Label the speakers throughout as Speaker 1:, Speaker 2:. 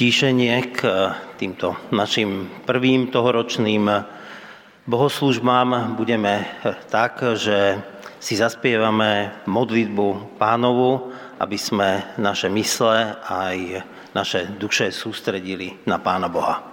Speaker 1: stíšenie k týmto našim prvým tohoročným bohoslužbám budeme tak, že si zaspievame modlitbu pánovu, aby sme naše mysle aj naše duše sústredili na Pána Boha.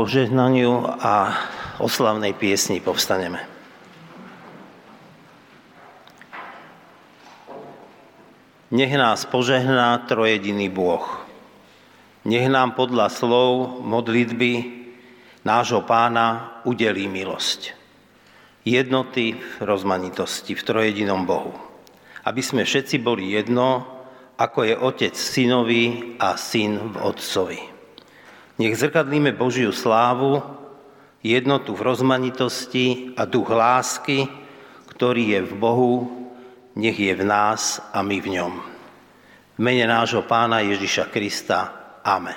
Speaker 1: Požehnaniu a oslavnej piesni povstaneme. Nech nás požehná trojediný Bôh. Nech nám podľa slov modlitby nášho pána udelí milosť. Jednoty v rozmanitosti, v trojedinom Bohu. Aby sme všetci boli jedno, ako je Otec synovi a syn v Otcovi. Nech zrkadlíme Božiu slávu, jednotu v rozmanitosti a duch lásky, ktorý je v Bohu, nech je v nás a my v ňom. V mene nášho Pána Ježiša Krista. Amen.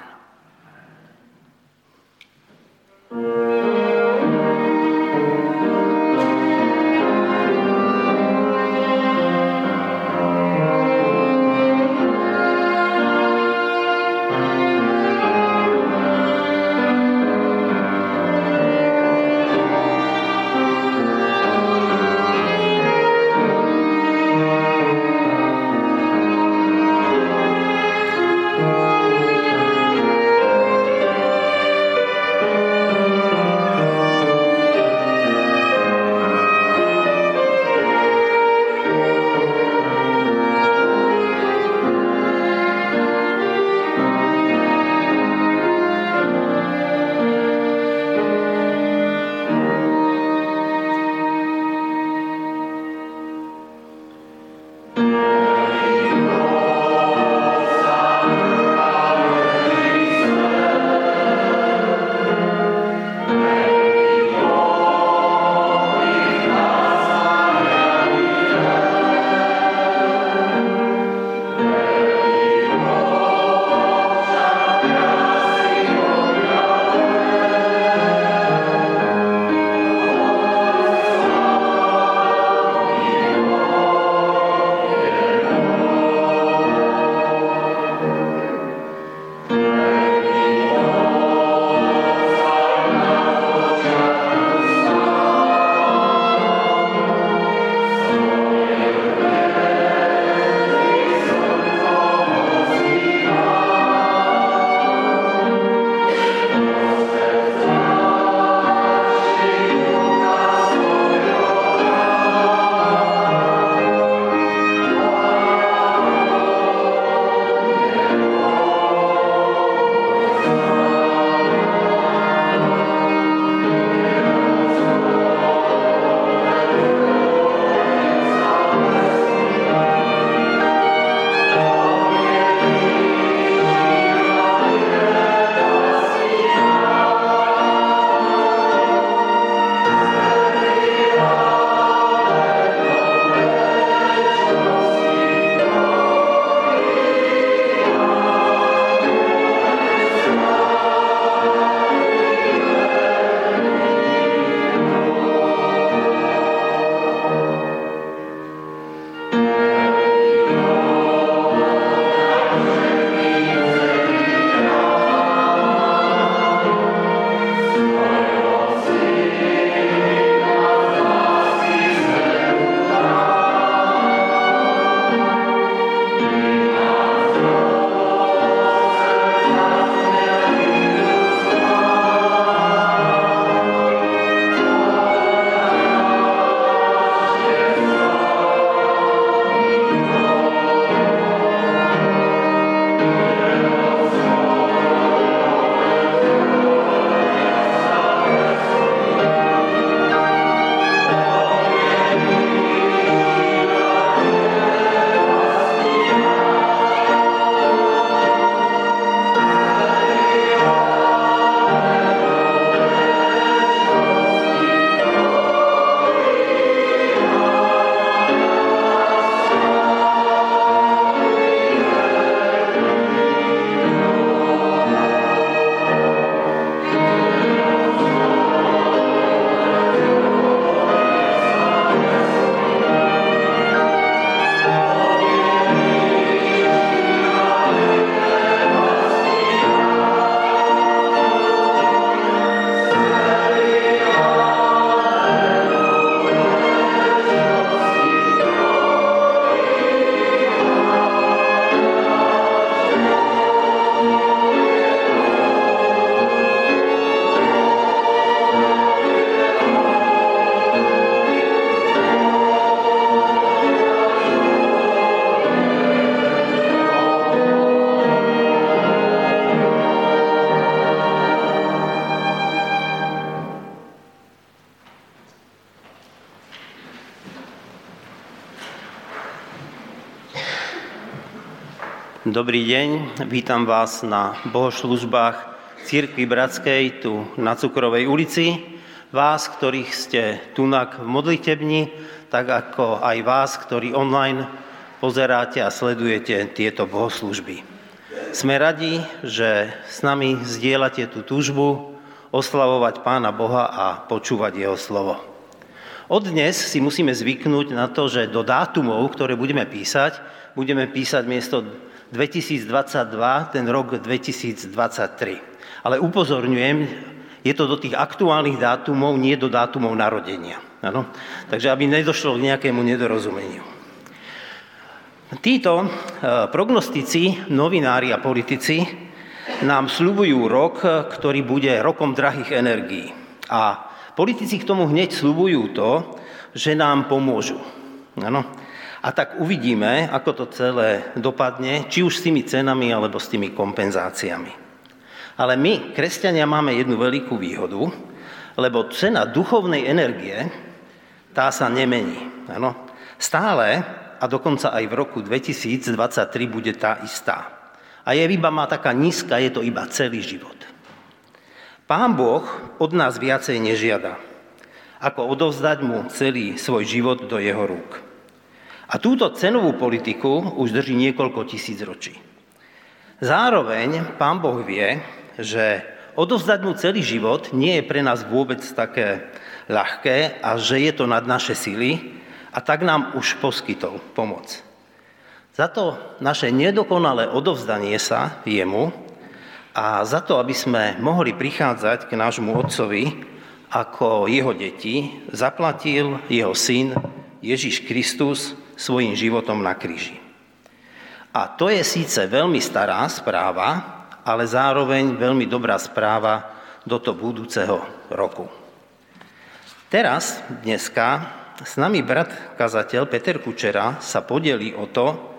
Speaker 1: Dobrý deň, vítam vás na bohoslužbách Církvy Bratskej tu na Cukrovej ulici. Vás, ktorých ste tunak v modlitebni, tak ako aj vás, ktorí online pozeráte a sledujete tieto bohoslužby. Sme radi, že s nami zdieľate tú túžbu oslavovať Pána Boha a počúvať Jeho slovo. Od dnes si musíme zvyknúť na to, že do dátumov, ktoré budeme písať, budeme písať miesto 2022, ten rok 2023. Ale upozorňujem, je to do tých aktuálnych dátumov, nie do dátumov narodenia. Ano? Takže aby nedošlo k nejakému nedorozumeniu. Títo prognostici, novinári a politici nám slubujú rok, ktorý bude rokom drahých energií. A politici k tomu hneď slubujú to, že nám pomôžu. Ano. A tak uvidíme, ako to celé dopadne, či už s tými cenami, alebo s tými kompenzáciami. Ale my, kresťania, máme jednu veľkú výhodu, lebo cena duchovnej energie, tá sa nemení. Ano. Stále, a dokonca aj v roku 2023 bude tá istá. A je iba má taká nízka, je to iba celý život. Pán Boh od nás viacej nežiada, ako odovzdať mu celý svoj život do jeho rúk. A túto cenovú politiku už drží niekoľko tisíc ročí. Zároveň pán Boh vie, že odovzdať mu celý život nie je pre nás vôbec také ľahké a že je to nad naše sily a tak nám už poskytol pomoc. Za to naše nedokonalé odovzdanie sa jemu a za to, aby sme mohli prichádzať k nášmu otcovi ako jeho deti, zaplatil jeho syn Ježiš Kristus svojim životom na kríži. A to je síce veľmi stará správa, ale zároveň veľmi dobrá správa do toho budúceho roku. Teraz, dneska, s nami brat kazateľ Peter Kučera sa podelí o to,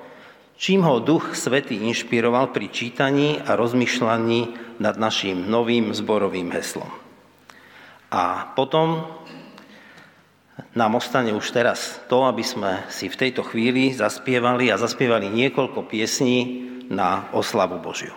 Speaker 1: čím ho Duch Svetý inšpiroval pri čítaní a rozmýšľaní nad naším novým zborovým heslom. A potom nám ostane už teraz to, aby sme si v tejto chvíli zaspievali a zaspievali niekoľko piesní na oslavu Božiu.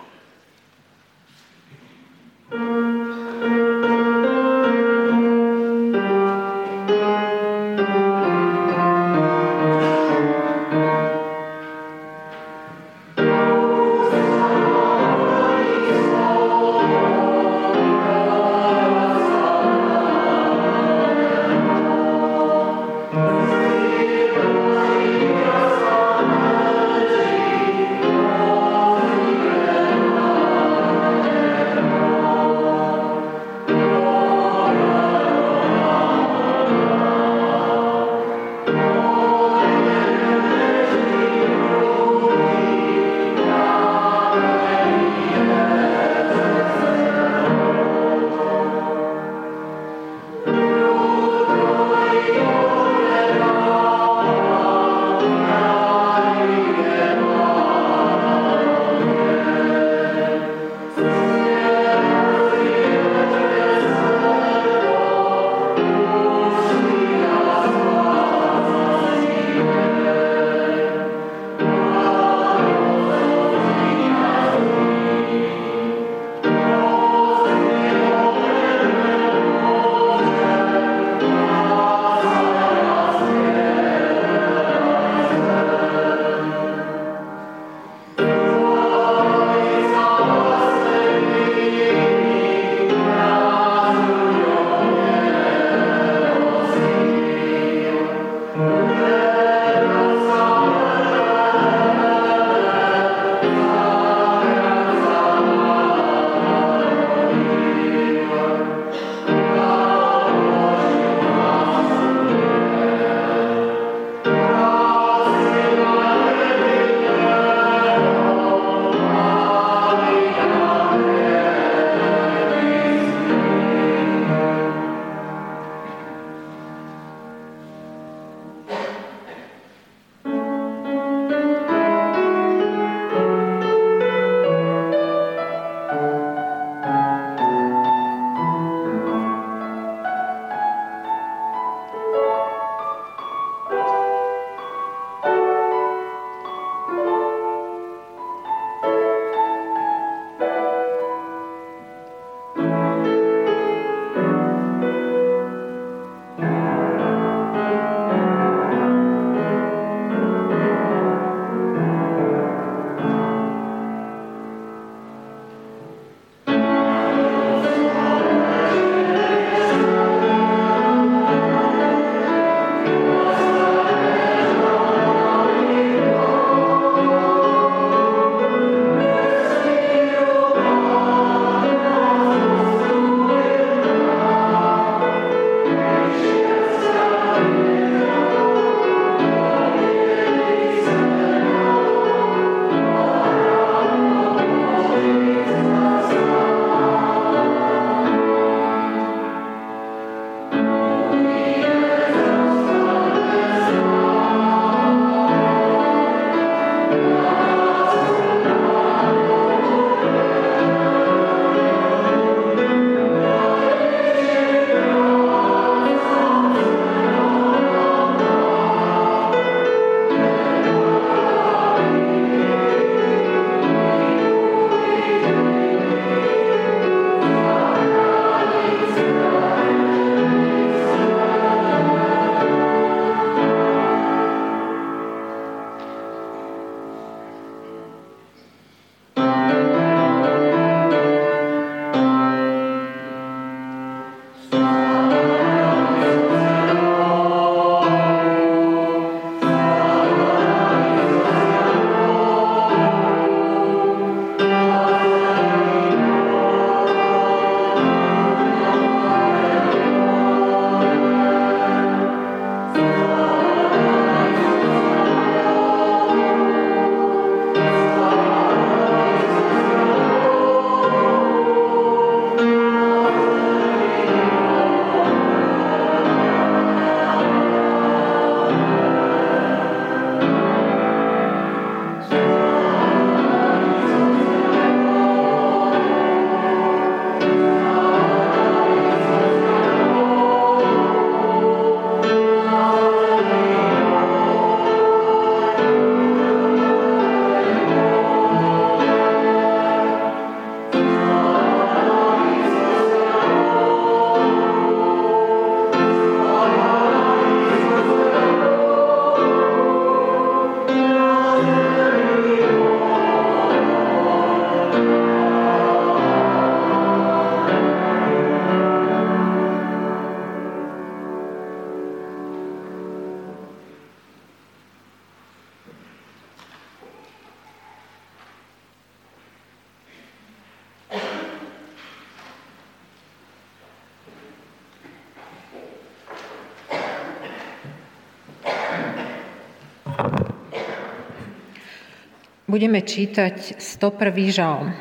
Speaker 2: Budeme čítať 101. žalm.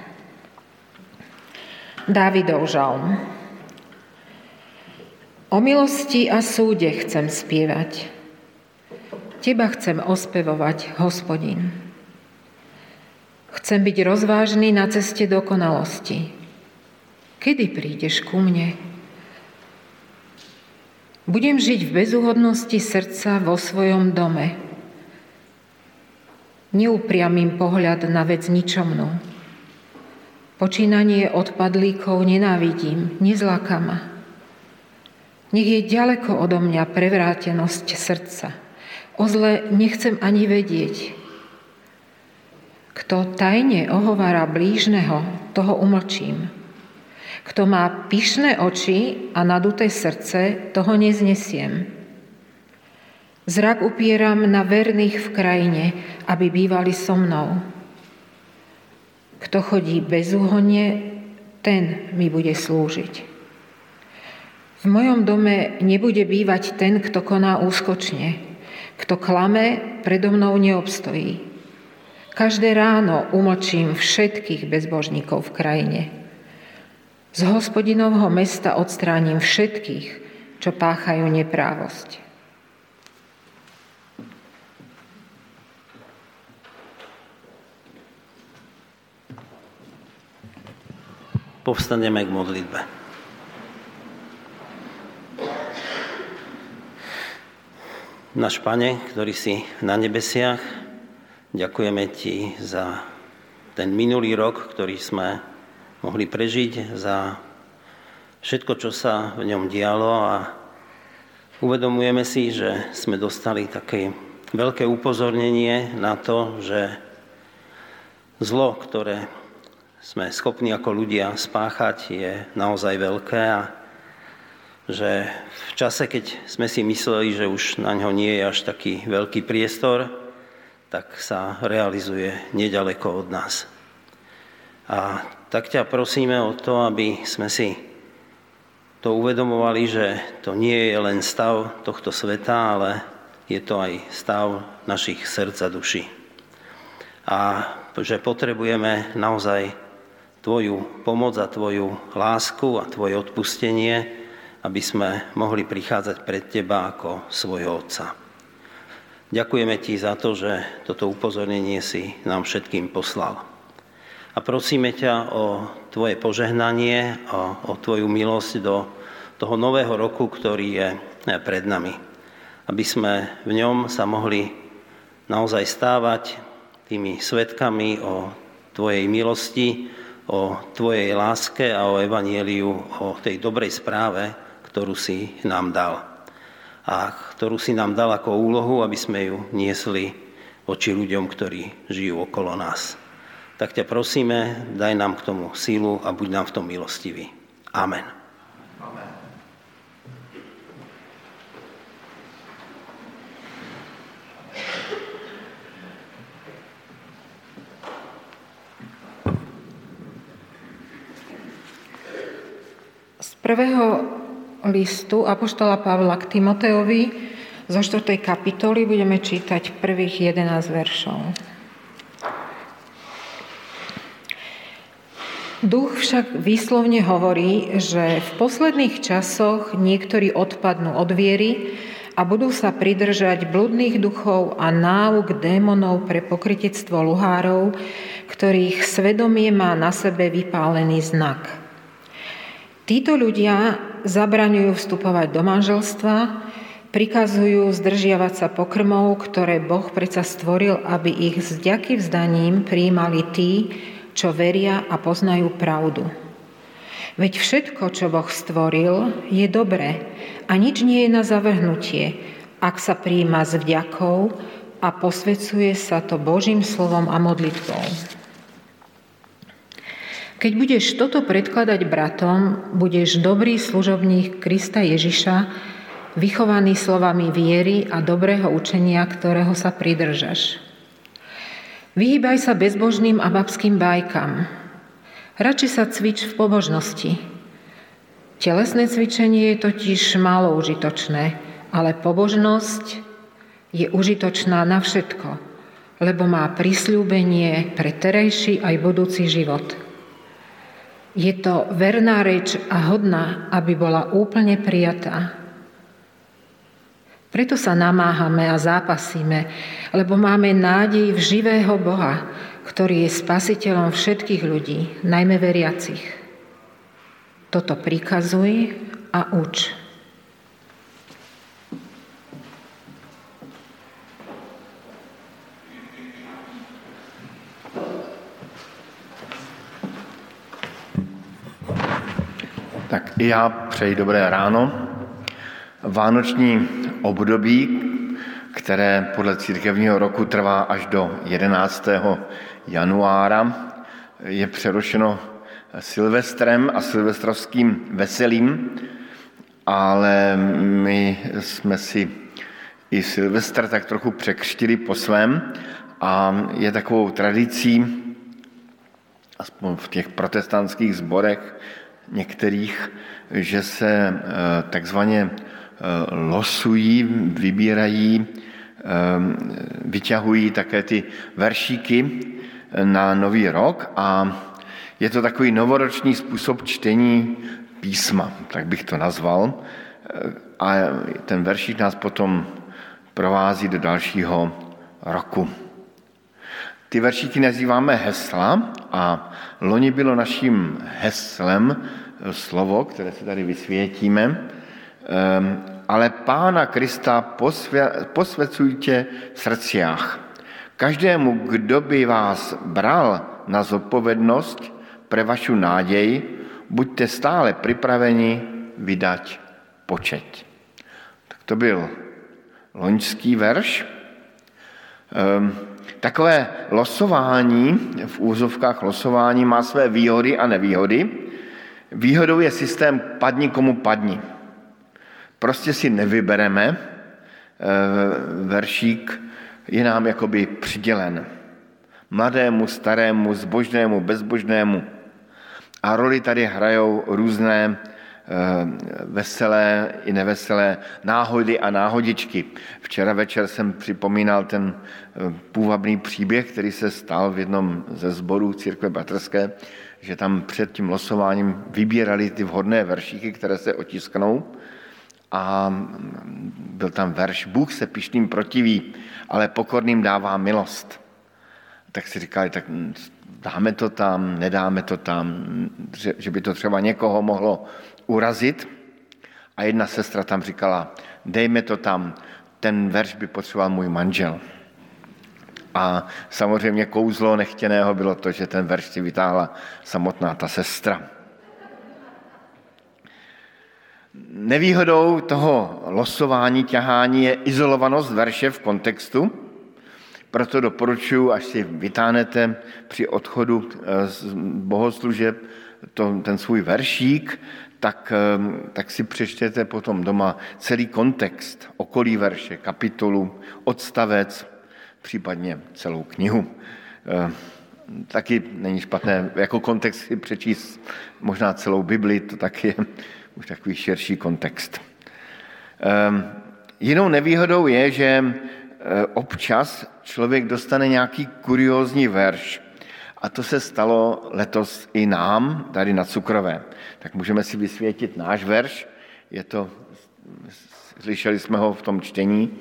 Speaker 2: Dávidov žalm. O milosti a súde chcem spievať. Teba chcem ospevovať, hospodin. Chcem byť rozvážny na ceste dokonalosti. Kedy prídeš ku mne? Budem žiť v bezúhodnosti srdca vo svojom dome neupriamým pohľad na vec ničomnú. Počínanie odpadlíkov nenávidím, nezláka ma. Nech je ďaleko odo mňa prevrátenosť srdca. O zle nechcem ani vedieť. Kto tajne ohovára blížneho, toho umlčím. Kto má pyšné oči a naduté srdce, toho neznesiem. Zrak upieram na verných v krajine, aby bývali so mnou. Kto chodí bezúhonne, ten mi bude slúžiť. V mojom dome nebude bývať ten, kto koná úskočne. Kto klame, predo mnou neobstojí. Každé ráno umlčím všetkých bezbožníkov v krajine. Z hospodinovho mesta odstránim všetkých, čo páchajú neprávosť.
Speaker 1: Povstaneme k modlitbe. Náš Pane, ktorý si na nebesiach, ďakujeme Ti za ten minulý rok, ktorý sme mohli prežiť, za všetko, čo sa v ňom dialo a uvedomujeme si, že sme dostali také veľké upozornenie na to, že zlo, ktoré sme schopní ako ľudia spáchať, je naozaj veľké a že v čase, keď sme si mysleli, že už na ňo nie je až taký veľký priestor, tak sa realizuje nedaleko od nás. A tak ťa prosíme o to, aby sme si to uvedomovali, že to nie je len stav tohto sveta, ale je to aj stav našich srdc a duší. A že potrebujeme naozaj Tvoju pomoc a Tvoju lásku a Tvoje odpustenie, aby sme mohli prichádzať pred Teba ako svojho Otca. Ďakujeme Ti za to, že toto upozornenie si nám všetkým poslal. A prosíme ťa o Tvoje požehnanie, o, o Tvoju milosť do toho nového roku, ktorý je pred nami. Aby sme v ňom sa mohli naozaj stávať tými svetkami o Tvojej milosti, o Tvojej láske a o evanieliu, o tej dobrej správe, ktorú si nám dal. A ktorú si nám dal ako úlohu, aby sme ju niesli voči ľuďom, ktorí žijú okolo nás. Tak ťa prosíme, daj nám k tomu sílu a buď nám v tom milostivý. Amen.
Speaker 2: Prvého listu Apoštola Pavla k Timoteovi zo 4. kapitoly budeme čítať prvých 11 veršov. Duch však výslovne hovorí, že v posledných časoch niektorí odpadnú od viery a budú sa pridržať bludných duchov a náuk démonov pre pokrytectvo luhárov, ktorých svedomie má na sebe vypálený znak – Títo ľudia zabraňujú vstupovať do manželstva, prikazujú zdržiavať sa pokrmov, ktoré Boh predsa stvoril, aby ich s ďaký vzdaním prijímali tí, čo veria a poznajú pravdu. Veď všetko, čo Boh stvoril, je dobré a nič nie je na zavrhnutie, ak sa príjma s vďakou a posvecuje sa to Božím slovom a modlitbou. Keď budeš toto predkladať bratom, budeš dobrý služobník Krista Ježiša, vychovaný slovami viery a dobrého učenia, ktorého sa pridržaš. Vyhýbaj sa bezbožným a babským bajkám. Radšej sa cvič v pobožnosti. Telesné cvičenie je totiž málo užitočné, ale pobožnosť je užitočná na všetko. lebo má prisľúbenie pre terajší aj budúci život. Je to verná reč a hodná, aby bola úplne prijatá. Preto sa namáhame a zápasíme, lebo máme nádej v živého Boha, ktorý je spasiteľom všetkých ľudí, najmä veriacich. Toto prikazuj a uč.
Speaker 3: Tak i já přeji dobré ráno. Vánoční období, které podle církevního roku trvá až do 11. januára, je přerušeno Silvestrem a silvestrovským veselím, ale my jsme si i Silvestr tak trochu překřtili po svém a je takovou tradicí, aspoň v těch protestantských zborech, některých, že se eh, takzvaně eh, losují, vybírají, eh, vyťahují také ty veršíky na nový rok a je to takový novoroční způsob čtení písma, tak bych to nazval. A ten veršík nás potom provází do dalšího roku. Ty veršíky nazýváme hesla a loni bylo naším heslem slovo, které se tady vysvětíme, ehm, ale Pána Krista posvěcujte v srdciach. Každému, kdo by vás bral na zodpovědnost pre vašu nádej, buďte stále připraveni vydať počet. Tak to byl loňský verš. Ehm, takové losování, v úzovkách losování má své výhody a nevýhody. Výhodou je systém padni komu padni. Prostě si nevybereme, eh, veršík je nám jakoby přidělen. Mladému, starému, zbožnému, bezbožnému. A roli tady hrajou různé veselé i neveselé náhody a náhodičky. Včera večer jsem připomínal ten eh, půvabný příběh, který se stal v jednom ze zborů církve bratrské, že tam před tím losováním vybírali ty vhodné veršíky, které se otisknou a byl tam verš Bůh se pišným protiví, ale pokorným dává milost. Tak si říkali, tak dáme to tam, nedáme to tam, že, že by to třeba někoho mohlo urazit. A jedna sestra tam říkala, dejme to tam, ten verš by potřeboval můj manžel. A samozřejmě kouzlo nechtěného bylo to, že ten verš si vytáhla samotná ta sestra. Nevýhodou toho losování, ťahání je izolovanost verše v kontextu, proto doporučuji, až si vytáhnete při odchodu eh, z bohoslužeb ten svůj veršík, tak, eh, tak si přečtěte potom doma celý kontext, okolí verše, kapitolu, odstavec, případně celou knihu. Eh, taky není špatné jako kontext si přečíst možná celou Bibli, to taky je už takový širší kontext. Eh, jinou nevýhodou je, že eh, občas člověk dostane nějaký kuriózní verš. A to se stalo letos i nám, tady na Cukrové. Tak můžeme si vysvětit náš verš. Je to, slyšeli jsme ho v tom čtení,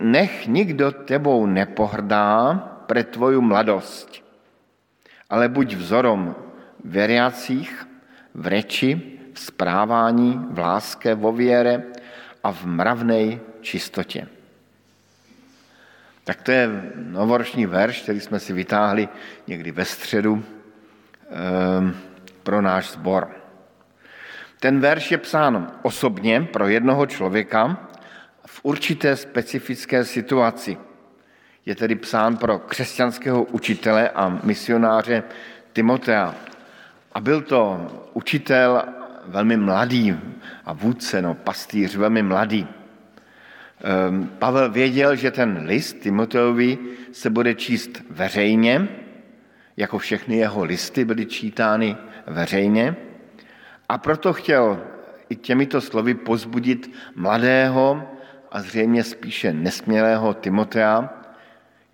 Speaker 3: nech nikdo tebou nepohrdá pre tvoju mladost, ale buď vzorom veriacích v reči, v správání, v láske, vo věre a v mravnej čistotě. Tak to je novoroční verš, který jsme si vytáhli někdy ve středu ehm, pro náš sbor. Ten verš je psán osobně pro jednoho člověka, v určité specifické situaci. Je tedy psán pro křesťanského učitele a misionáře Timotea. A byl to učitel velmi mladý a vůdce, no, pastýř velmi mladý. Ehm, Pavel věděl, že ten list Timoteovi se bude číst veřejně, jako všechny jeho listy byly čítány veřejně, a proto chtěl i těmito slovy pozbudit mladého a zřejmě spíše nesmělého Timotea,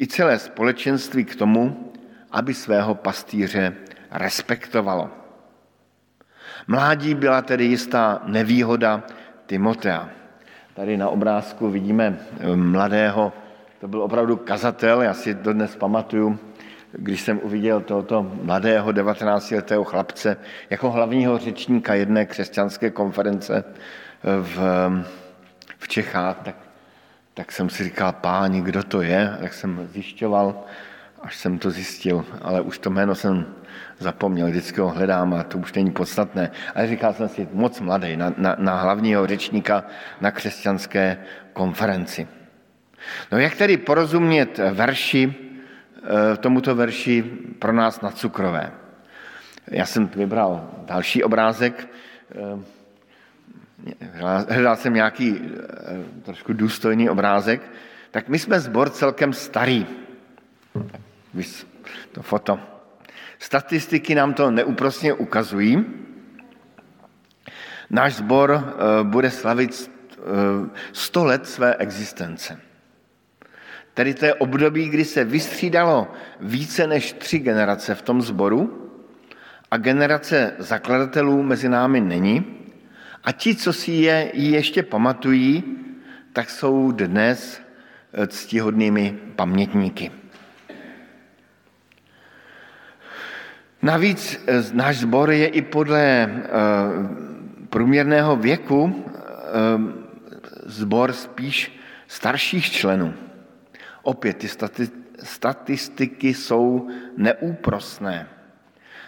Speaker 3: i celé společenství k tomu, aby svého pastýře respektovalo. Mládí byla tedy jistá nevýhoda Timotea. Tady na obrázku vidíme eh, mladého, to byl opravdu kazatel, já si to dnes pamatuju, když jsem uviděl tohoto mladého 19-letého chlapce jako hlavního řečníka jedné křesťanské konference eh, v, v Čechách, tak, tak jsem si říkal, páni, kdo to je? Tak jsem zjišťoval, až jsem to zjistil, ale už to jméno jsem zapomněl, vždycky ho hledám a to už není podstatné. Ale říkal jsem si, moc mladý, na, na, na hlavního řečníka na křesťanské konferenci. No jak tedy porozumět verši, eh, tomuto verši pro nás na cukrové? Já jsem vybral další obrázek, eh, hledal jsem nějaký eh, trošku důstojný obrázek, tak my jsme zbor celkem starý. To foto. Statistiky nám to neúprostně ukazují. Náš sbor eh, bude slavit 100 eh, let své existence. Tedy to je období, kdy se vystřídalo více než tři generace v tom sboru a generace zakladatelů mezi námi není. A ti, co si je ještě pamatují, tak jsou dnes eh, ctihodnými pamětníky. Navíc eh, náš sbor je i podle eh, průměrného věku sbor eh, spíš starších členů. Opět ty statistiky jsou neúprosné.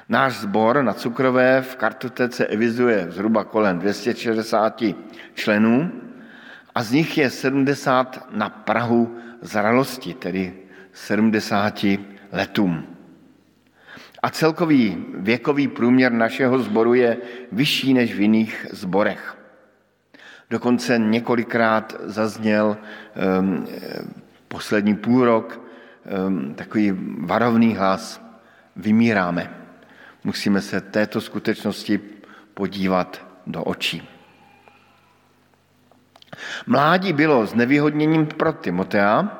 Speaker 3: Náš sbor na Cukrové v kartotece evizuje zhruba kolem 260 členů a z nich je 70 na Prahu zralosti, tedy 70 letům. A celkový věkový průměr našeho sboru je vyšší než v jiných zborech. Dokonce několikrát zazněl um, poslední půl rok um, takový varovný hlas, vymíráme. Musíme se této skutečnosti podívat do očí. Mládí bylo s nevýhodněním pro Timotea,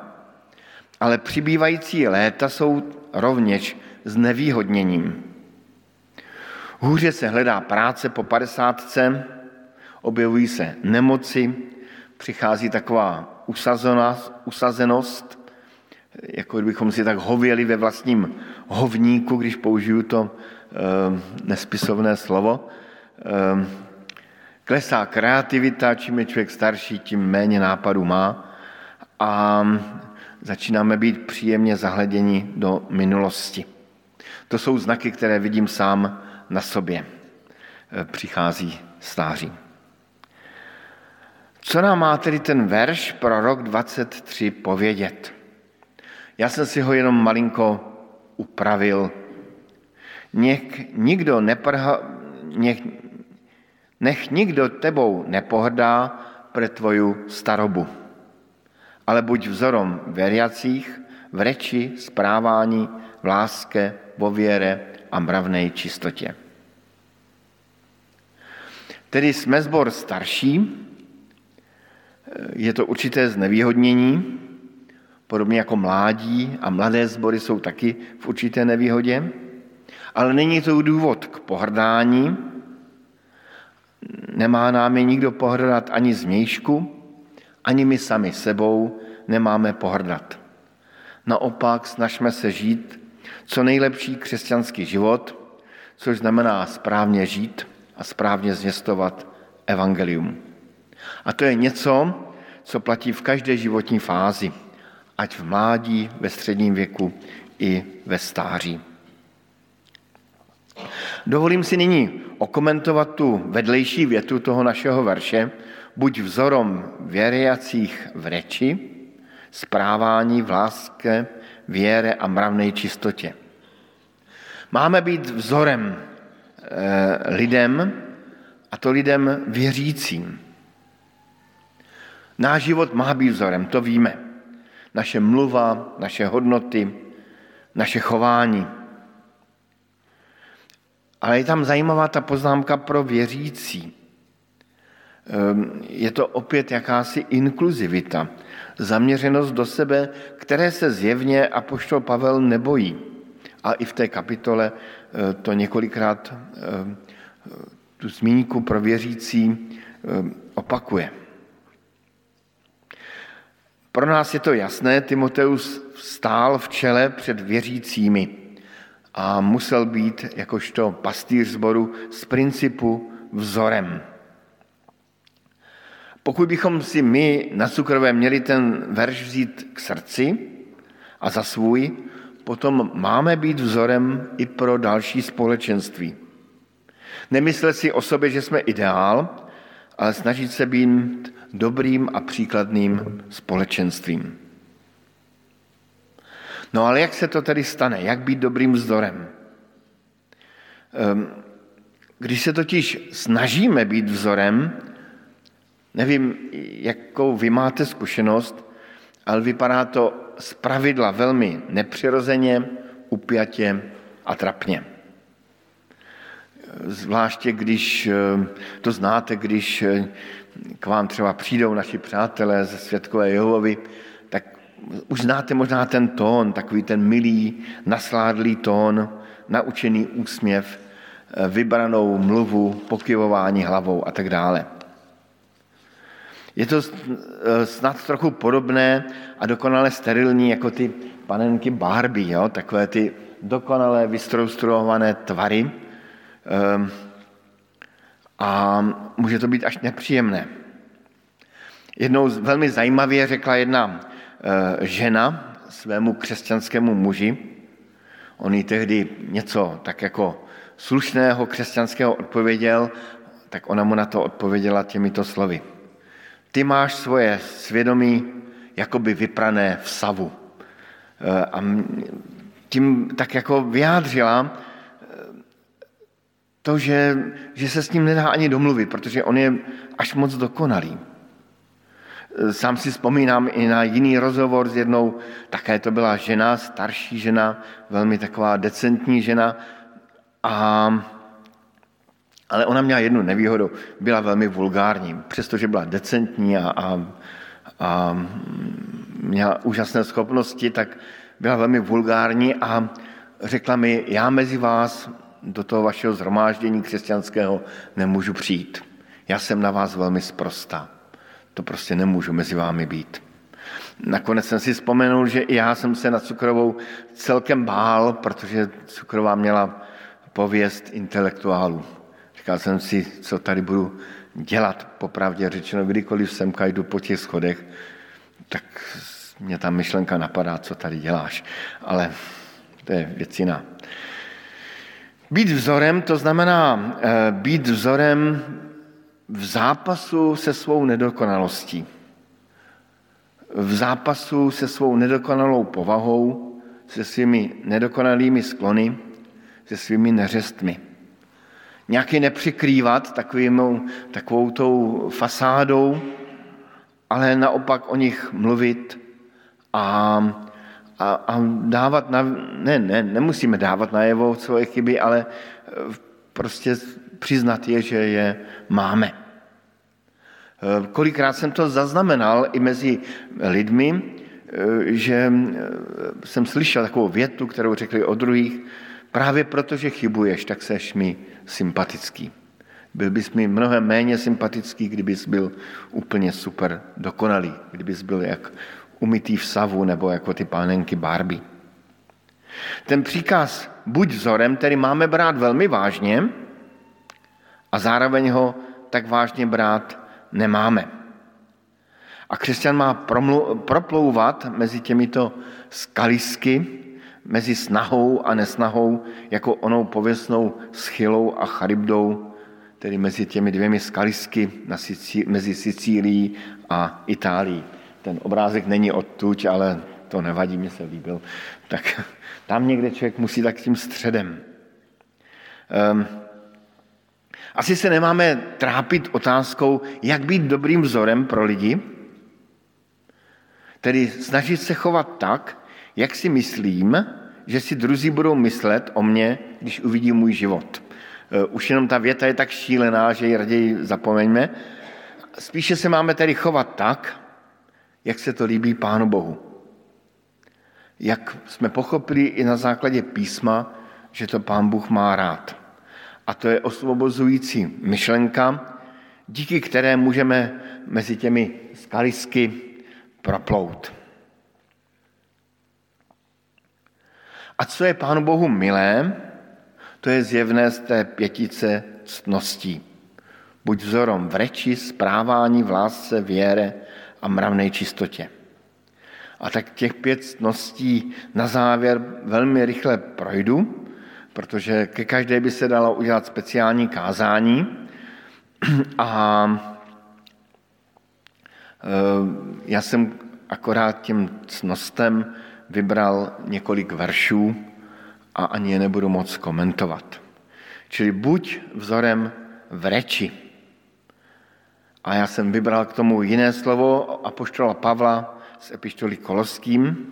Speaker 3: ale přibývající léta jsou rovněž znevýhodněním. Hůře se hledá práce po padesátce, objevují se nemoci, přichází taková usazenost, jako kdybychom si tak hověli ve vlastním hovníku, když použiju to e, nespisovné slovo. E, klesá kreativita, čím je člověk starší, tím méně nápadů má a začínáme být příjemně zahleděni do minulosti. To jsou znaky, které vidím sám na sobě. E, přichází stáří. Co nám má tedy ten verš pro rok 23 povědět? Já jsem si ho jenom malinko upravil. Nech nikdo, neprha, nech, nech nikdo tebou nepohrdá pre tvoju starobu, ale buď vzorom veriacích v reči, správání, v láske, vo věre a mravnej čistotě. Tedy jsme zbor starší, je to určité znevýhodnění, podobně jako mládí a mladé sbory jsou taky v určité nevýhodě, ale není to důvod k pohrdání, nemá námi nikdo pohrdat ani změjšku, ani my sami sebou nemáme pohrdat. Naopak snažme se žít co nejlepší křesťanský život, což znamená správně žít a správně zvěstovat evangelium. A to je něco, co platí v každé životní fázi, ať v mládí, ve středním věku i ve stáří. Dovolím si nyní okomentovat tu vedlejší větu toho našeho verše, buď vzorom věriacích v reči, správání v láske, věre a mravnej čistotě. Máme být vzorem eh, lidem, a to lidem věřícím. Náš život má být vzorem, to víme. Naše mluva, naše hodnoty, naše chování. Ale je tam zajímavá ta poznámka pro věřící. Ehm, je to opět jakási inkluzivita, zaměřenost do sebe, které se zjevně apoštol Pavel nebojí. A i v té kapitole eh, to několikrát ehm, tu zmínku pro věřící ehm, opakuje. Pro nás je to jasné, Timoteus stál v čele před věřícími a musel být jakožto pastýř zboru z principu vzorem. Pokud bychom si my na cukrové měli ten verš vzít k srdci a za svůj, potom máme být vzorem i pro další společenství. Nemyslet si o sobě, že jsme ideál, ale snažit se být dobrým a příkladným společenstvím. No ale jak se to tedy stane? Jak být dobrým vzorem? Ehm, když se totiž snažíme být vzorem, nevím, jakou vy máte zkušenost, ale vypadá to z pravidla velmi nepřirozeně, upjatě a trapně. Zvláště když ehm, to znáte, když ehm, k vám třeba přijdou naši přátelé ze Světkové Jehovovi, tak už znáte možná ten tón, takový ten milý, nasládlý tón, naučený úsměv, eh, vybranou mluvu, pokyvování hlavou a tak dále. Je to eh, snad trochu podobné a dokonale sterilní jako ty panenky Barbie, jo? takové ty dokonale vystroustruované tvary. Um, a může to být až nepříjemné. Jednou velmi zajímavě řekla jedna eh, žena svému křesťanskému muži, on jí tehdy něco tak jako slušného křesťanského odpověděl, tak ona mu na to odpověděla těmito slovy. Ty máš svoje svědomí jakoby vyprané v savu. Eh, a tím tak jako vyjádřila, to, že, že se s ním nedá ani domluvit, protože on je až moc dokonalý. Sám si vzpomínám i na jiný rozhovor s jednou, také to byla žena, starší žena, velmi taková decentní žena, a, ale ona měla jednu nevýhodu, byla velmi vulgární, přestože byla decentní a, a, a měla úžasné schopnosti, tak byla velmi vulgární a řekla mi, já mezi vás do toho vašeho zhromáždění křesťanského nemůžu přijít. Já jsem na vás velmi sprostá. To prostě nemůžu mezi vámi být. Nakonec jsem si vzpomenul, že i já jsem se na cukrovou celkem bál, protože cukrová měla pověst intelektuálů. Říkal jsem si, co tady budu dělat, popravdě řečeno, kdykoliv sem jdu po těch schodech, tak mě ta myšlenka napadá, co tady děláš. Ale to je věc jiná. Být vzorem, to znamená eh, být vzorem v zápasu se svou nedokonalostí. V zápasu se svou nedokonalou povahou, se svými nedokonalými sklony, se svými neřestmi. Nějaký nepřikrývat takovým, takovou tou fasádou, ale naopak o nich mluvit a a, a dávat na, ne, ne, nemusíme dávat najevo svoje chyby, ale eh, prostě přiznat je, že je máme. Eh, kolikrát jsem to zaznamenal i mezi lidmi, eh, že jsem slyšel takovou větu, kterou řekli o druhých, právě protože chybuješ, tak seš mi sympatický. Byl bys mi mnohem méně sympatický, kdybys byl úplně super dokonalý, kdybys byl jak umytý v savu nebo jako ty pánenky Barbie. Ten příkaz buď vzorem, který máme brát velmi vážně a zároveň ho tak vážně brát nemáme. A křesťan má proplouvat mezi těmito skalisky, mezi snahou a nesnahou, jako onou pověstnou schylou a charybdou, tedy mezi těmi dvěmi skalisky na Sicí, mezi Sicílií a Itálií. Ten obrázek není odtuď, ale to nevadí, mě se líbil. Tak tam někde člověk musí tak tím středem. Um, asi se nemáme trápit otázkou, jak být dobrým vzorem pro lidi, tedy snažit se chovat tak, jak si myslím, že si druzí budou myslet o mně, když uvidí můj život. Už jenom ta věta je tak šílená, že ji raději zapomeňme, Spíše se máme tedy chovat tak, jak se to líbí Pánu Bohu. Jak jsme pochopili i na základě písma, že to Pán Bůh má rád. A to je osvobozující myšlenka, díky které můžeme mezi těmi skalisky proplout. A co je Pánu Bohu milé, to je zjevné z té pětice ctností. Buď vzorom v reči, správání, v lásce, věre a mravné čistotě. A tak těch pět ctností na závěr velmi rychle projdu, protože ke každé by se dalo udělat speciální kázání. A e, já jsem akorát tím cnostem vybral několik veršů a ani je nebudu moc komentovat. Čili buď vzorem v reči. A já jsem vybral k tomu jiné slovo apoštola Pavla z epištoly Koloským.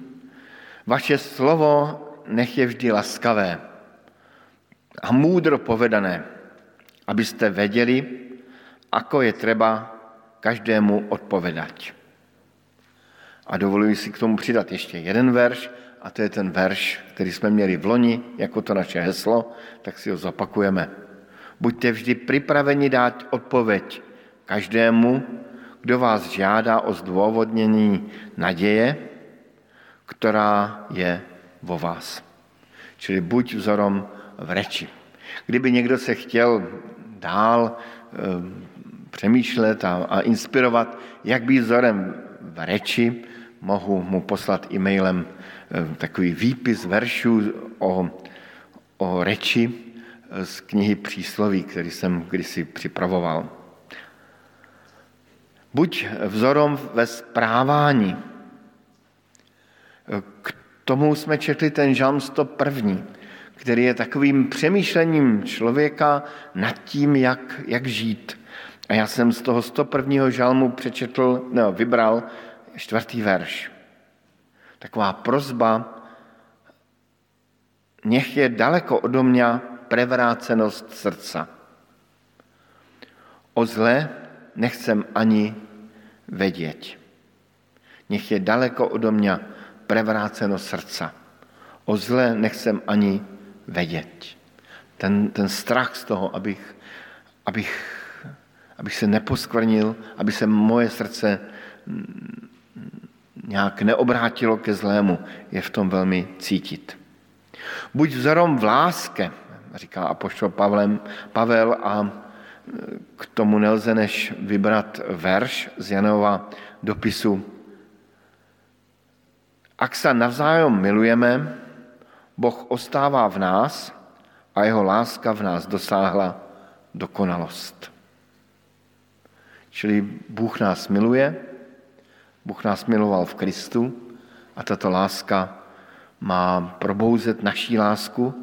Speaker 3: Vaše slovo nech je vždy laskavé a múdro povedané, abyste věděli, ako je treba každému odpovedať. A dovoluji si k tomu přidat ještě jeden verš, a to je ten verš, který jsme měli v loni, jako to naše heslo, tak si ho zopakujeme. Buďte vždy připraveni dát odpověď každému, kdo vás žádá o zdůvodnění naděje, která je vo vás. Čili buď vzorom v reči. Kdyby někdo se chtěl dál e, přemýšlet a, a inspirovat, jak být vzorem v reči, mohu mu poslat e-mailem eh, takový výpis veršů o, o reči eh, z knihy Přísloví, který jsem kdysi připravoval. Buď vzorom ve správání. Eh, k tomu jsme četli ten žalm 101, který je takovým přemýšlením člověka nad tím, jak, jak žít. A já jsem z toho 101. žalmu přečetl, no, vybral čtvrtý verš. Taková prozba, nech je daleko odo mě prevrácenost srdca. O zle nechcem ani vědět. Nech je daleko odo mě prevrácenost srdca. O zle nechcem ani vědět. Ten, ten strach z toho, abych, abych, abych se neposkvrnil, aby se moje srdce nějak neobrátilo ke zlému, je v tom velmi cítit. Buď vzorom v láske, říká apoštol Pavlem, Pavel a e, k tomu nelze než vybrat verš z Janova dopisu. Ak se navzájem milujeme, Boh ostává v nás a jeho láska v nás dosáhla dokonalost. Čili Bůh nás miluje, Bůh nás miloval v Kristu a tato láska má probouzet naší lásku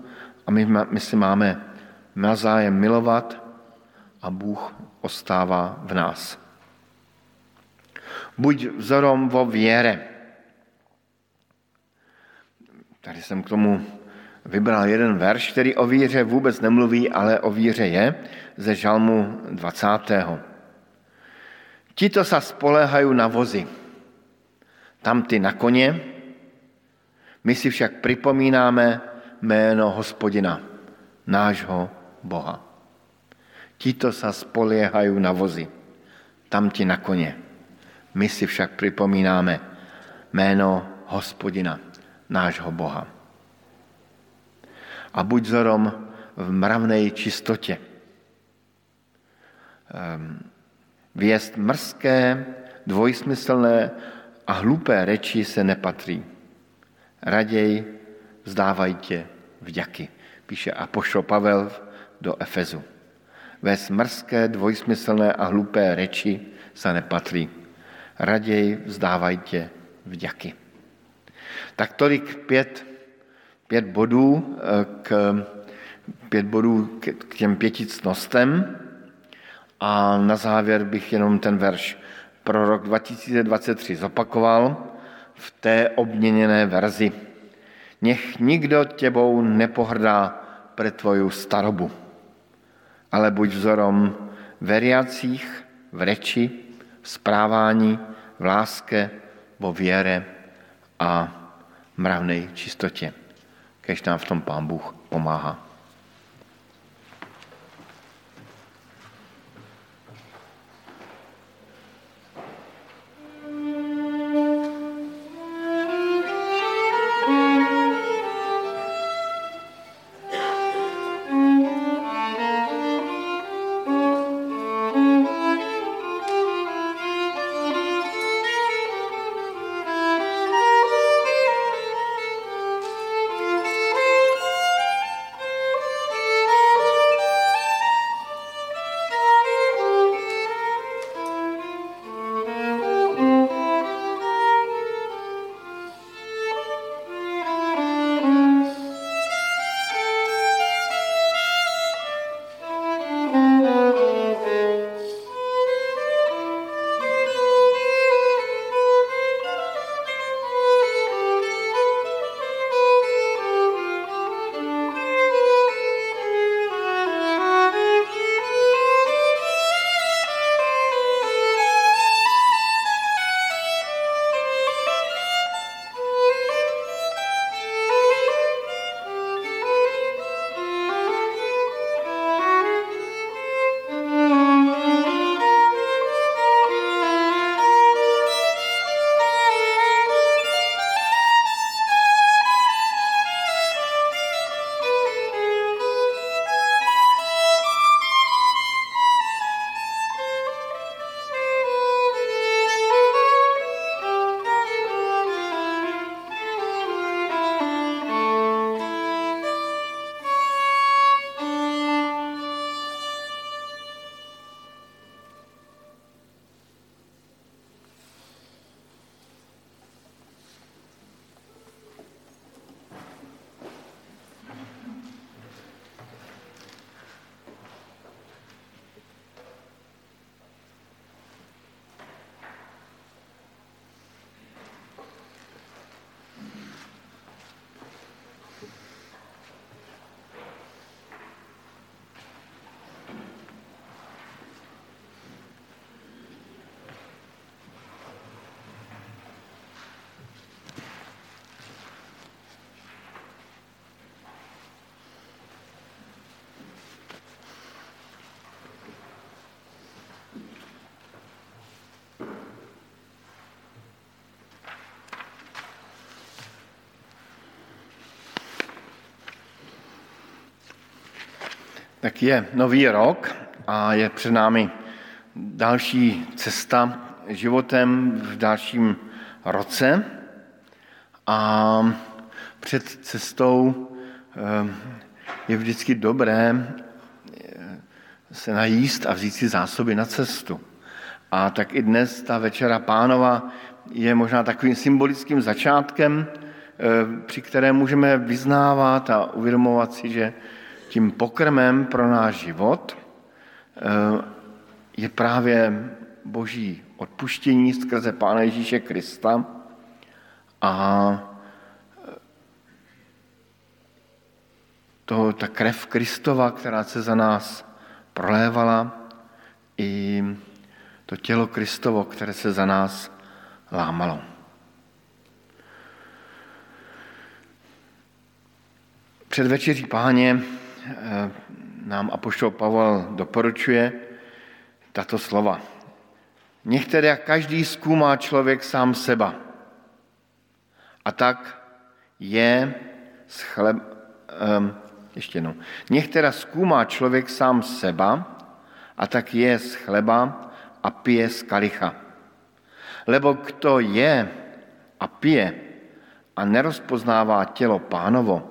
Speaker 3: a my, my si máme navzájem milovat a Bůh ostává v nás. Buď vzorom vo věre. Tady jsem k tomu vybral jeden verš, který o víře vůbec nemluví, ale o víře je, ze žalmu 20. Tito sa spolehají na vozy tamty na koně, my si však připomínáme jméno hospodina, nášho Boha. Tito sa spoliehajú na vozy, tamti na koně. My si však připomínáme jméno hospodina, nášho Boha. A buď vzorom v mravnej čistotě. Ehm, věst mrzké, dvojsmyslné a hlupé reči se nepatří. Raději vzdávajte vďaky, píše Apoštol Pavel do Efezu. Ve smrské, dvojsmyslné a hlupé reči se nepatří. Raději vzdávajte vďaky. Tak tolik pět, pět bodů eh, k, pět bodů k těm pěti cnostem. A na závěr bych jenom ten verš pro rok 2023 zopakoval v té obměněné verzi. Nech nikdo těbou nepohrdá pre tvoju starobu, ale buď vzorom veriacích v reči, správání, v láske, vo věre a mravnej čistotě. Kež nám v tom Pán Bůh pomáhá. Tak je nový rok a je před námi další cesta životem v dalším roce. A před cestou eh, je vždycky dobré eh, se najíst a vzít si zásoby na cestu. A tak i dnes ta večera pánova je možná takovým symbolickým začátkem, eh, při kterém můžeme vyznávat a uvědomovat si, že tím pokrmem pro náš život eh, je právě boží odpuštění skrze Pána Ježíše Krista a eh, to, ta krev Kristova, která se za nás prolévala, i to tělo Kristovo, které se za nás lámalo. Před večeří páně nám apoštol Pavel doporučuje tato slova. Nech tedy každý zkoumá člověk sám seba. A tak je z chleb, um, ještě jednou. Nech teda zkoumá člověk sám seba a tak je z chleba a pije z kalicha. Lebo kdo je a pije a nerozpoznává tělo pánovo,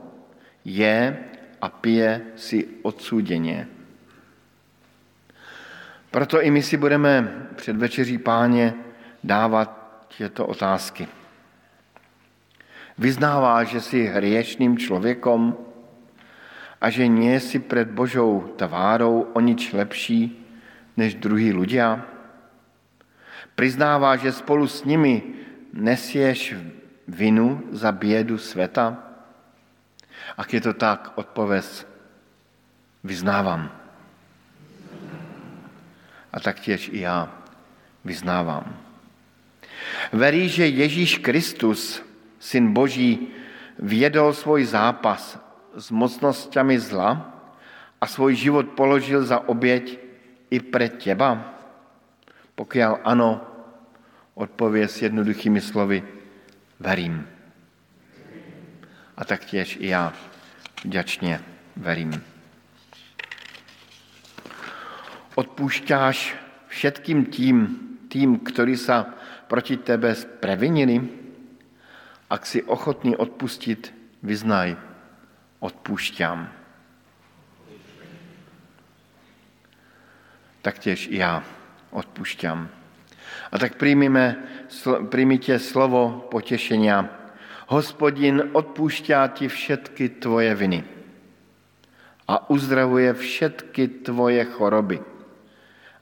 Speaker 3: je a pije si odsúděně. Proto i my si budeme před večeří páně dávat těto otázky. Vyznává, že jsi hriešním člověkom a že nie si před Božou tvárou o nič lepší než druhý ľudia? Priznává, že spolu s nimi nesieš vinu za bědu světa? Ak je to tak, odpověz, vyznávám. A tak těž i já vyznávám. Verí, že Ježíš Kristus, Syn Boží, vědol svůj zápas s mocnostmi zla a svůj život položil za oběť i pre těba? Pokud ano, odpověď s jednoduchými slovy, verím. A tak těž i já vděčně verím. Odpúšťáš všetkým tím, tým, ktorí sa proti tebe previnili? Ak si ochotný odpustit, vyznaj, odpúšťám. Taktěž i já odpušťám. A tak príjmite slovo potešenia. Hospodin odpúšťá ti všetky tvoje viny a uzdravuje všetky tvoje choroby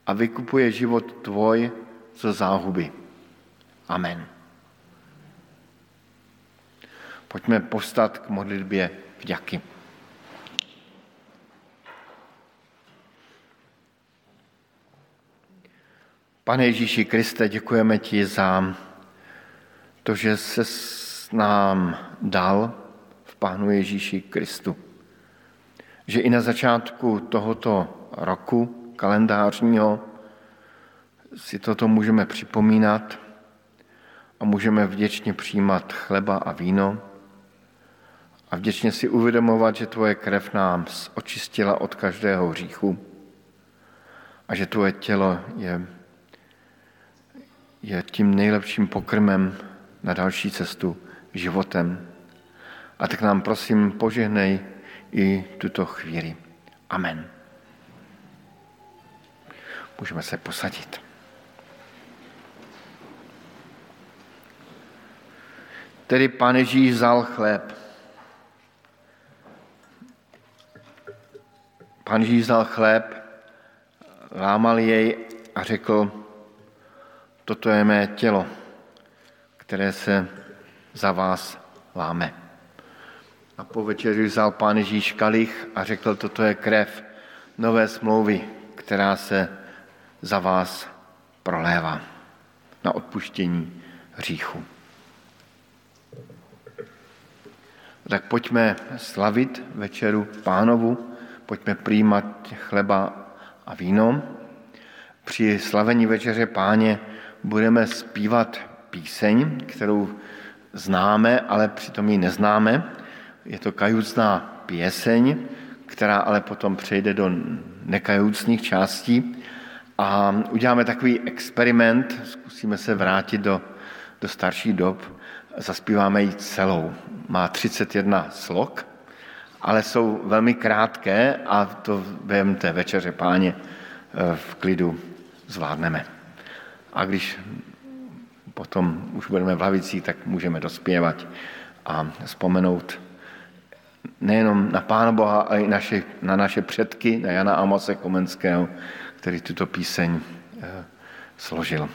Speaker 3: a vykupuje život tvoj zo záhuby. Amen. Pojďme postat k modlitbě vďaky. Pane Ježíši Kriste, děkujeme ti za to, že se nám dal v Pánu Ježíši Kristu. Že i na začátku tohoto roku kalendářního si toto můžeme připomínat a můžeme vděčně přijímat chleba a víno a vděčně si uvědomovat, že tvoje krev nám očistila od každého hříchu a že tvoje tělo je, je tím nejlepším pokrmem na další cestu životem. A tak nám prosím požehnej i tuto chvíli. Amen. Můžeme se posadit. Tedy pan Ježíš vzal chléb. Pan Ježíš vzal chléb, lámal jej a řekl, toto je mé tělo, které se za vás láme. A po večeři vzal pán Ježíš kalich a řekl, toto je krev nové smlouvy, která se za vás prolévá na odpuštění hříchu. Tak pojďme slavit večeru pánovu, pojďme přijímat chleba a víno. Při slavení večeře páně budeme zpívat píseň, kterou známe, ale přitom ji neznáme. Je to kajucná pěseň, která ale potom přejde do nekajucných částí. A uděláme takový experiment, zkusíme se vrátit do, do starší dob, zaspíváme ji celou. Má 31 slok, ale jsou velmi krátké a to během té večeře páně eh, v klidu zvládneme. A když potom už budeme v hlavici, tak můžeme dospěvat a vzpomenout nejenom na Pána Boha, ale i naše, na naše předky, na Jana Amose Komenského, který tuto píseň eh, složil.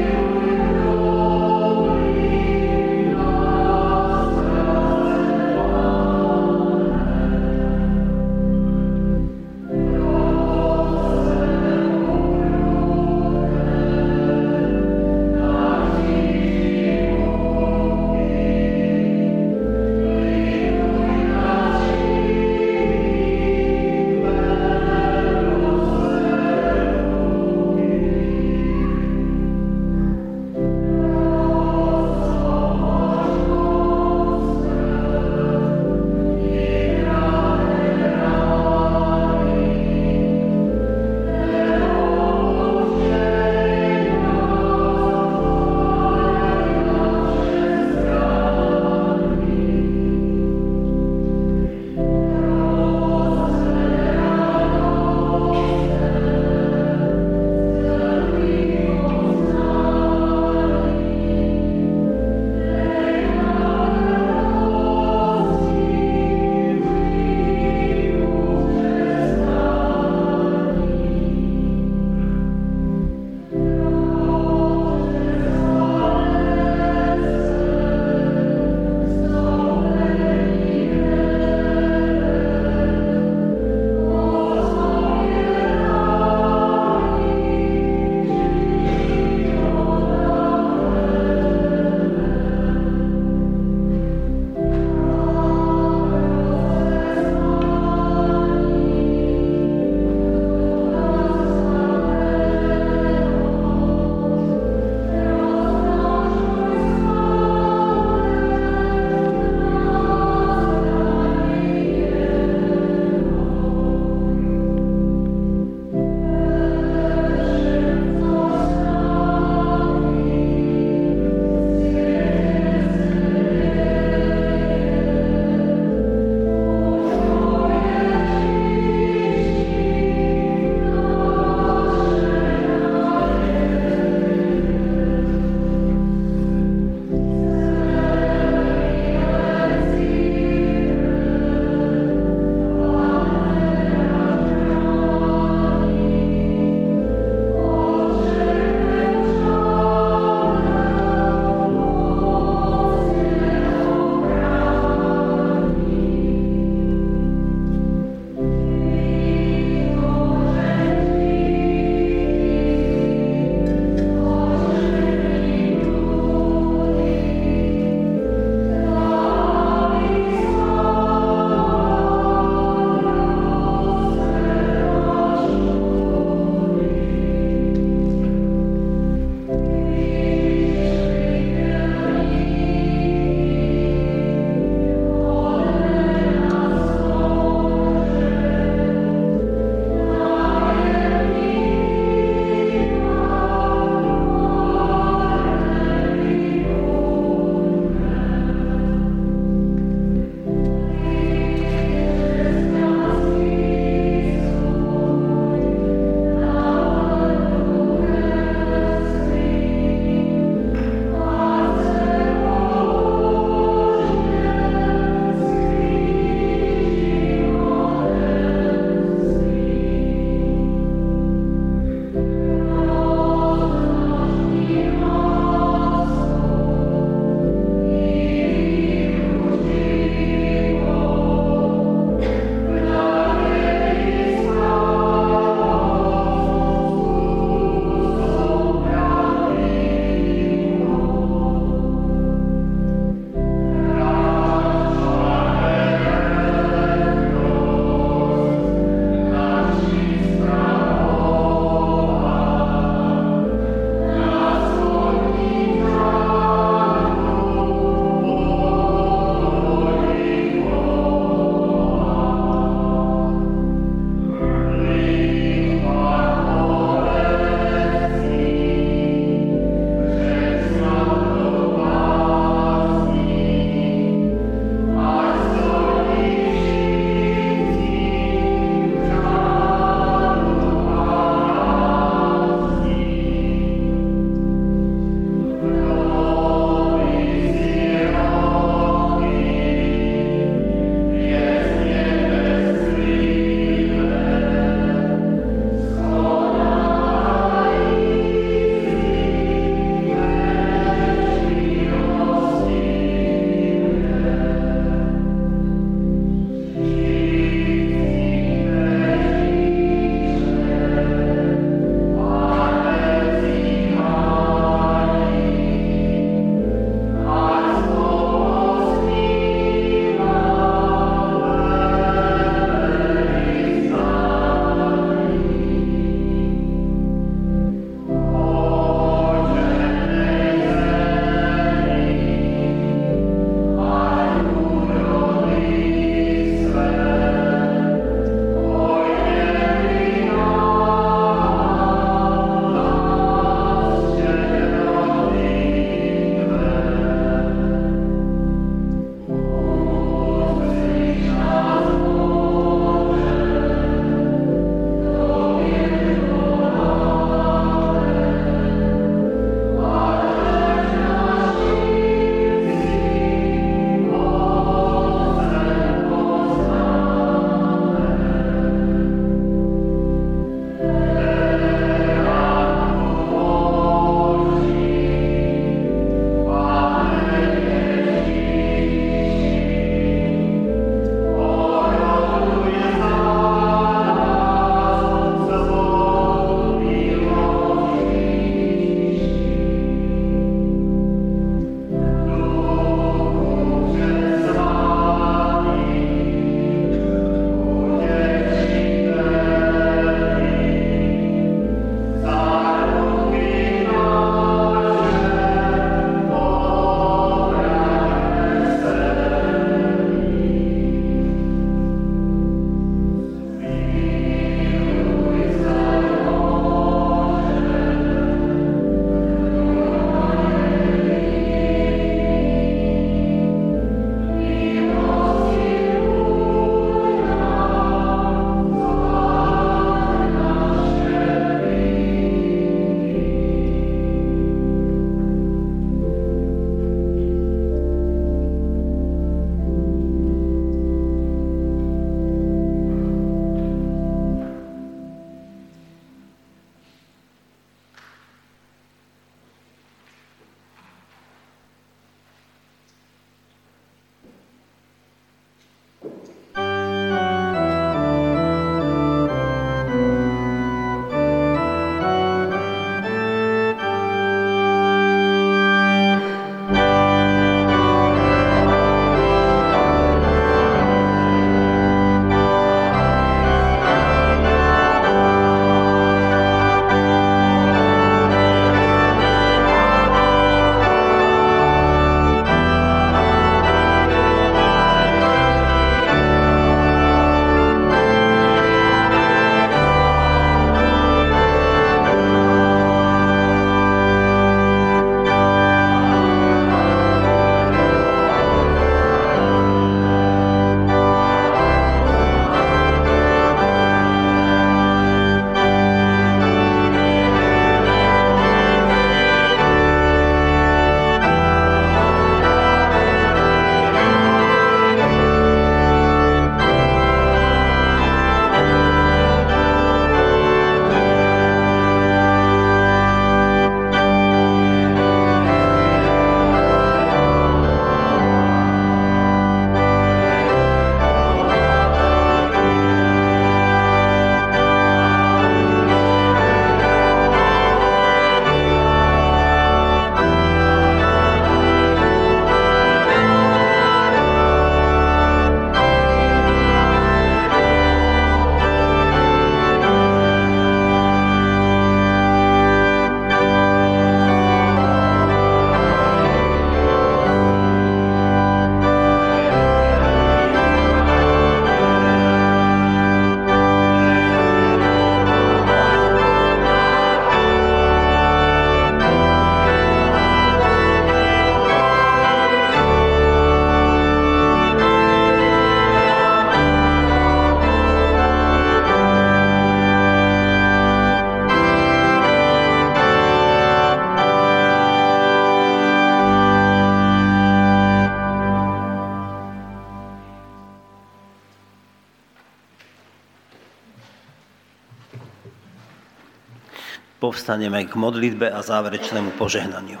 Speaker 1: Povstaneme k modlitbe a záverečnému požehnaniu.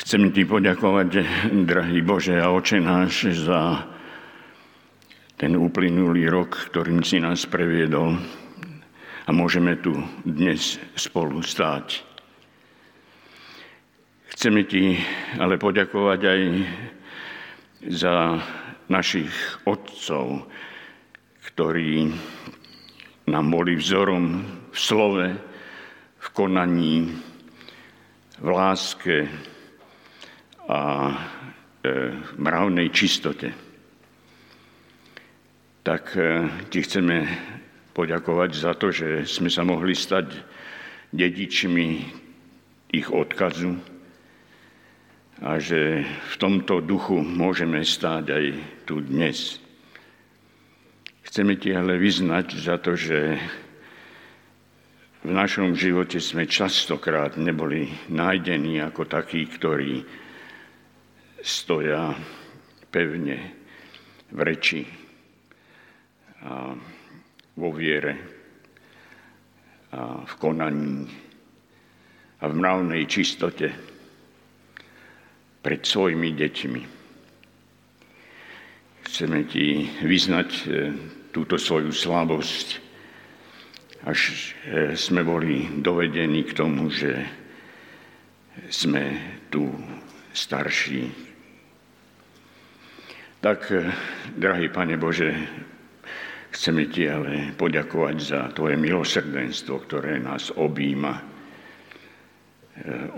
Speaker 4: Chcem ti poďakovať, drahý Bože a oče náš, za ten uplynulý rok, ktorým si nás previedol a môžeme tu dnes spolu stáť. Chceme ti ale poďakovať aj za našich otcov, ktorí nám boli vzorom v slove, v konaní, v láske a e, v mravnej čistote. Tak e, ti chceme poďakovať za to, že sme sa mohli stať dedičmi ich odkazu a že v tomto duchu môžeme stáť aj tu dnes. Chceme ti ale vyznať za to, že v našom živote sme častokrát neboli nájdení ako takí, ktorí stoja pevne v reči a vo viere a v konaní a v mravnej čistote pred svojimi deťmi. Chceme ti vyznať e, túto svoju slabosť, až e, sme boli dovedení k tomu, že sme tu starší. Tak, e, drahý Pane Bože, chceme Ti ale poďakovať za Tvoje milosrdenstvo, ktoré nás objíma. E,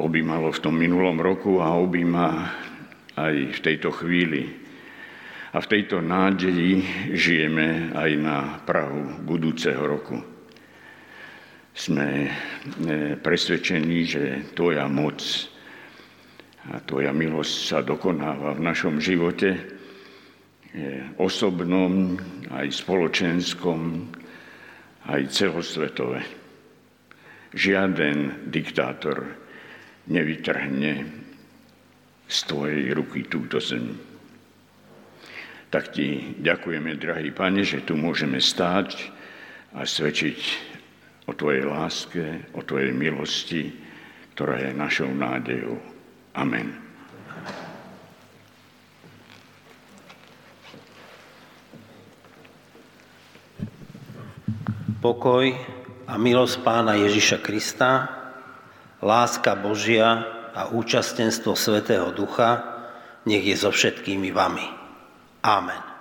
Speaker 4: objímalo v tom minulom roku a objíma aj v tejto chvíli a v tejto nádeji žijeme aj na Prahu budúceho roku. Sme e, presvedčení, že Tvoja moc a Tvoja milosť sa dokonáva v našom živote, osobnom, aj spoločenskom, aj celosvetové. Žiaden diktátor nevytrhne z Tvojej ruky túto zem tak ti ďakujeme, drahý Pane, že tu môžeme stáť a svedčiť o Tvojej láske, o Tvojej milosti, ktorá je našou nádejou. Amen.
Speaker 1: Pokoj a milosť Pána Ježiša Krista, láska Božia a účastenstvo Svetého Ducha nech je so všetkými vami. Amen.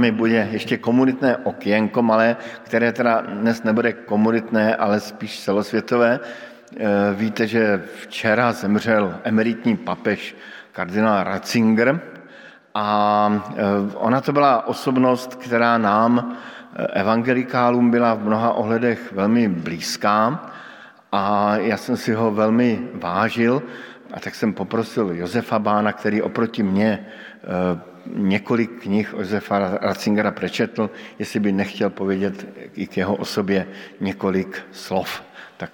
Speaker 3: Oznamy bude ještě komunitné okienko malé, které teda dnes nebude komunitné, ale spíš celosvětové. Eh, víte, že včera zemřel emeritní papež kardinál Ratzinger a eh, ona to byla osobnost, která nám, eh, evangelikálům, byla v mnoha ohledech velmi blízká a já jsem si ho velmi vážil. a tak jsem poprosil Josefa Bána, který oproti mně několik knih Josefa Ratzingera prečetl, jestli by nechtěl povědět i k jeho osobě několik slov. Tak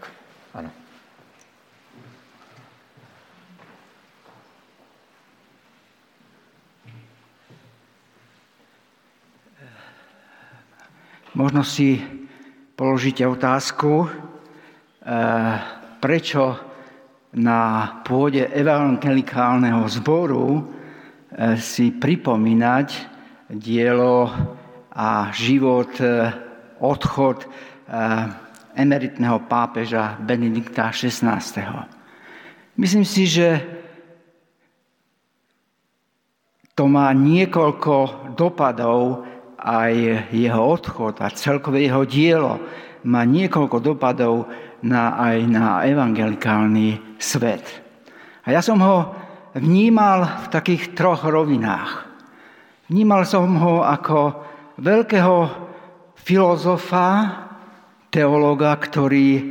Speaker 3: ano.
Speaker 5: Možno si položíte otázku, eh, prečo na pôde evangelikálneho zboru si pripomínať dielo a život, eh, odchod emeritného pápeža Benedikta XVI. Myslím si, že to má niekoľko dopadov aj jeho odchod a celkové jeho dielo má niekoľko dopadov na, aj na evangelikálny svet. A ja som ho vnímal v takých troch rovinách. Vnímal som ho ako veľkého filozofa, teologa, ktorý eh,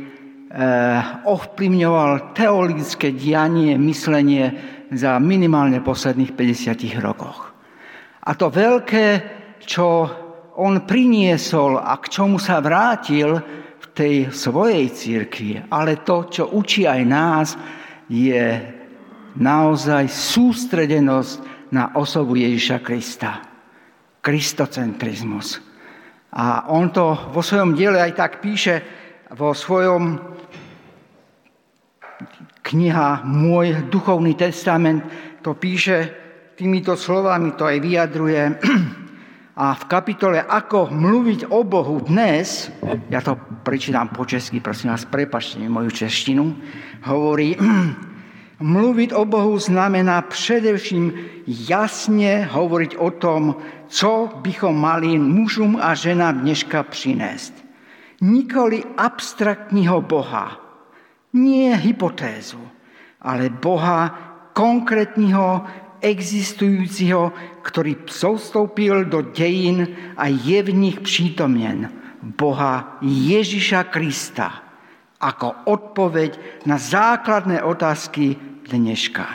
Speaker 5: ovplyvňoval teologické dianie, myslenie za minimálne posledných 50 rokoch. A to veľké čo on priniesol a k čomu sa vrátil v tej svojej církvi, ale to, čo učí aj nás, je naozaj sústredenosť na osobu Ježiša Krista. Kristocentrizmus. A on to vo svojom diele aj tak píše, vo svojom kniha Môj duchovný testament, to píše týmito slovami, to aj vyjadruje. A v kapitole Ako mluviť o Bohu dnes, ja to prečítam po česky, prosím vás, prepačte mi moju češtinu, hovorí, mluviť o Bohu znamená především jasne hovoriť o tom, co bychom mali mužům a ženám dneška přinést. Nikoli abstraktního Boha, nie hypotézu, ale Boha konkrétního existujúciho, ktorý soustoupil do dejín a je v nich přítomnen. Boha Ježíša Krista ako odpoveď na základné otázky dneška.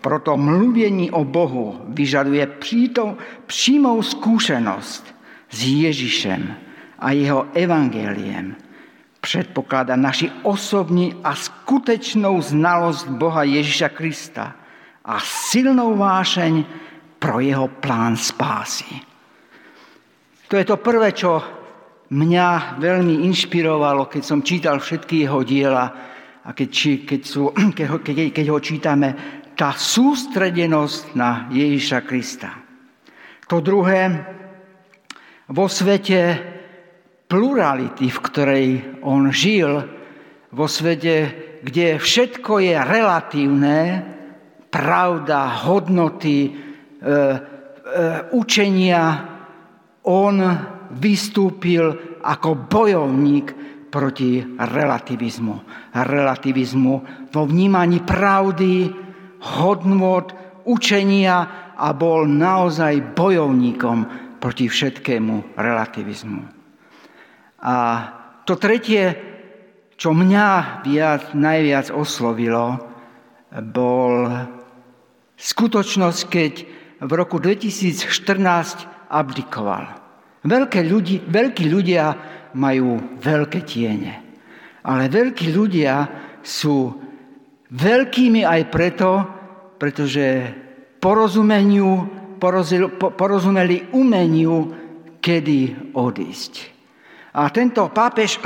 Speaker 5: Proto mluvení o Bohu vyžaduje přítom, přímou zkušenost s Ježíšem a jeho evangeliem. Předpokládá naši osobní a skutečnou znalost Boha Ježíša Krista – a silnou vášeň pro jeho plán spásy. To je to prvé, čo mňa veľmi inšpirovalo, keď som čítal všetky jeho diela a keď, keď, sú, keď, ho, keď, keď ho čítame, tá sústredenosť na Ježíša Krista. To druhé, vo svete plurality, v ktorej on žil, vo svete, kde všetko je relatívne, pravda, hodnoty, e, e, učenia, on vystúpil ako bojovník proti relativizmu. Relativizmu vo vnímaní pravdy, hodnot, učenia a bol naozaj bojovníkom proti všetkému relativizmu. A to tretie, čo mňa viac, najviac oslovilo, bol skutočnosť, keď v roku 2014 abdikoval. Veľké ľudí, veľkí ľudia majú veľké tiene. Ale veľkí ľudia sú veľkými aj preto, pretože porozumeniu, porozumeli umeniu, kedy odísť. A tento pápež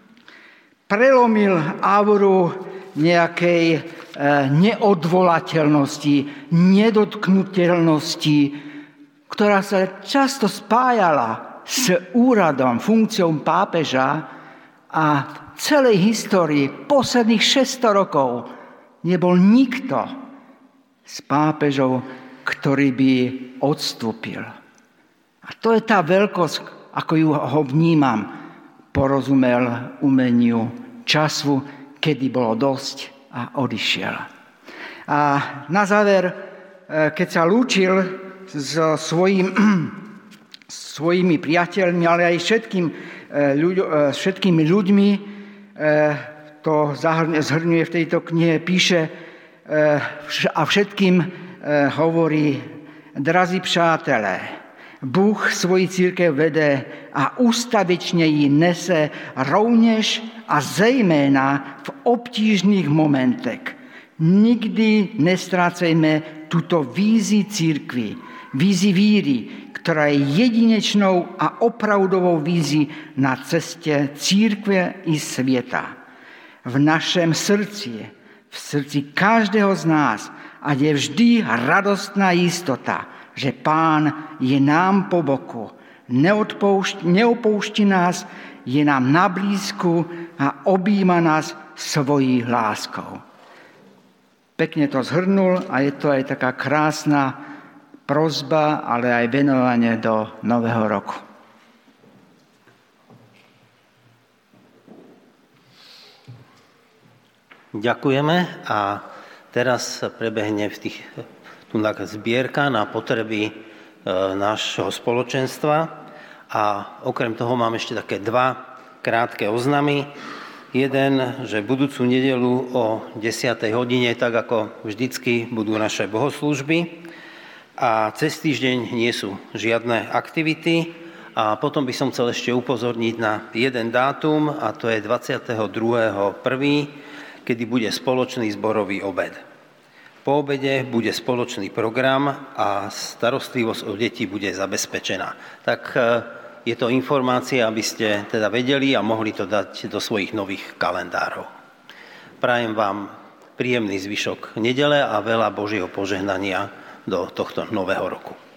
Speaker 5: prelomil auru nejakej Eh, neodvolateľnosti, nedotknutelnosti, ktorá sa často spájala s úradom, funkciou pápeža a celej histórii posledných 600 rokov nebol nikto z pápežov, ktorý by odstúpil. A to je tá veľkosť, ako ju ho vnímam, porozumel umeniu času, kedy bolo dosť a odišiel. A na záver, e, keď sa lúčil so svojim, svojimi priateľmi, ale aj všetkým, e, ľuď, e, všetkými ľuďmi, to zhrňuje v tejto knihe, píše a všetkým hovorí, drazí přátelé, Bůh svoji církev vede a ustavičně ji nese rovněž a zejména v obtížných momentech. Nikdy nestrácejme tuto vízi církvy, vízi víry, která je jedinečnou a opravdovou vízí na cestě církve i světa. V našem srdci, v srdci každého z nás, a je vždy radostná jistota, že Pán je nám po boku, neopouští nás, je nám na blízku a objíma nás svojí láskou. Pekne to zhrnul a je to aj taká krásna prozba, ale aj venovanie do nového roku.
Speaker 1: Ďakujeme a teraz prebehne v tých, tu zbierka na potreby e, nášho spoločenstva a okrem toho mám ešte také dva krátke oznamy. Jeden, že budúcu nedelu o 10. hodine, tak ako vždycky, budú naše bohoslužby a cez týždeň nie sú žiadne aktivity. A potom by som chcel ešte upozorniť na jeden dátum, a to je 22.1., kedy bude spoločný zborový obed. Po obede bude spoločný program a starostlivosť o deti bude zabezpečená. Tak je to informácia, aby ste teda vedeli a mohli to dať do svojich nových kalendárov. Prajem vám príjemný zvyšok nedele a veľa Božieho požehnania do tohto nového roku.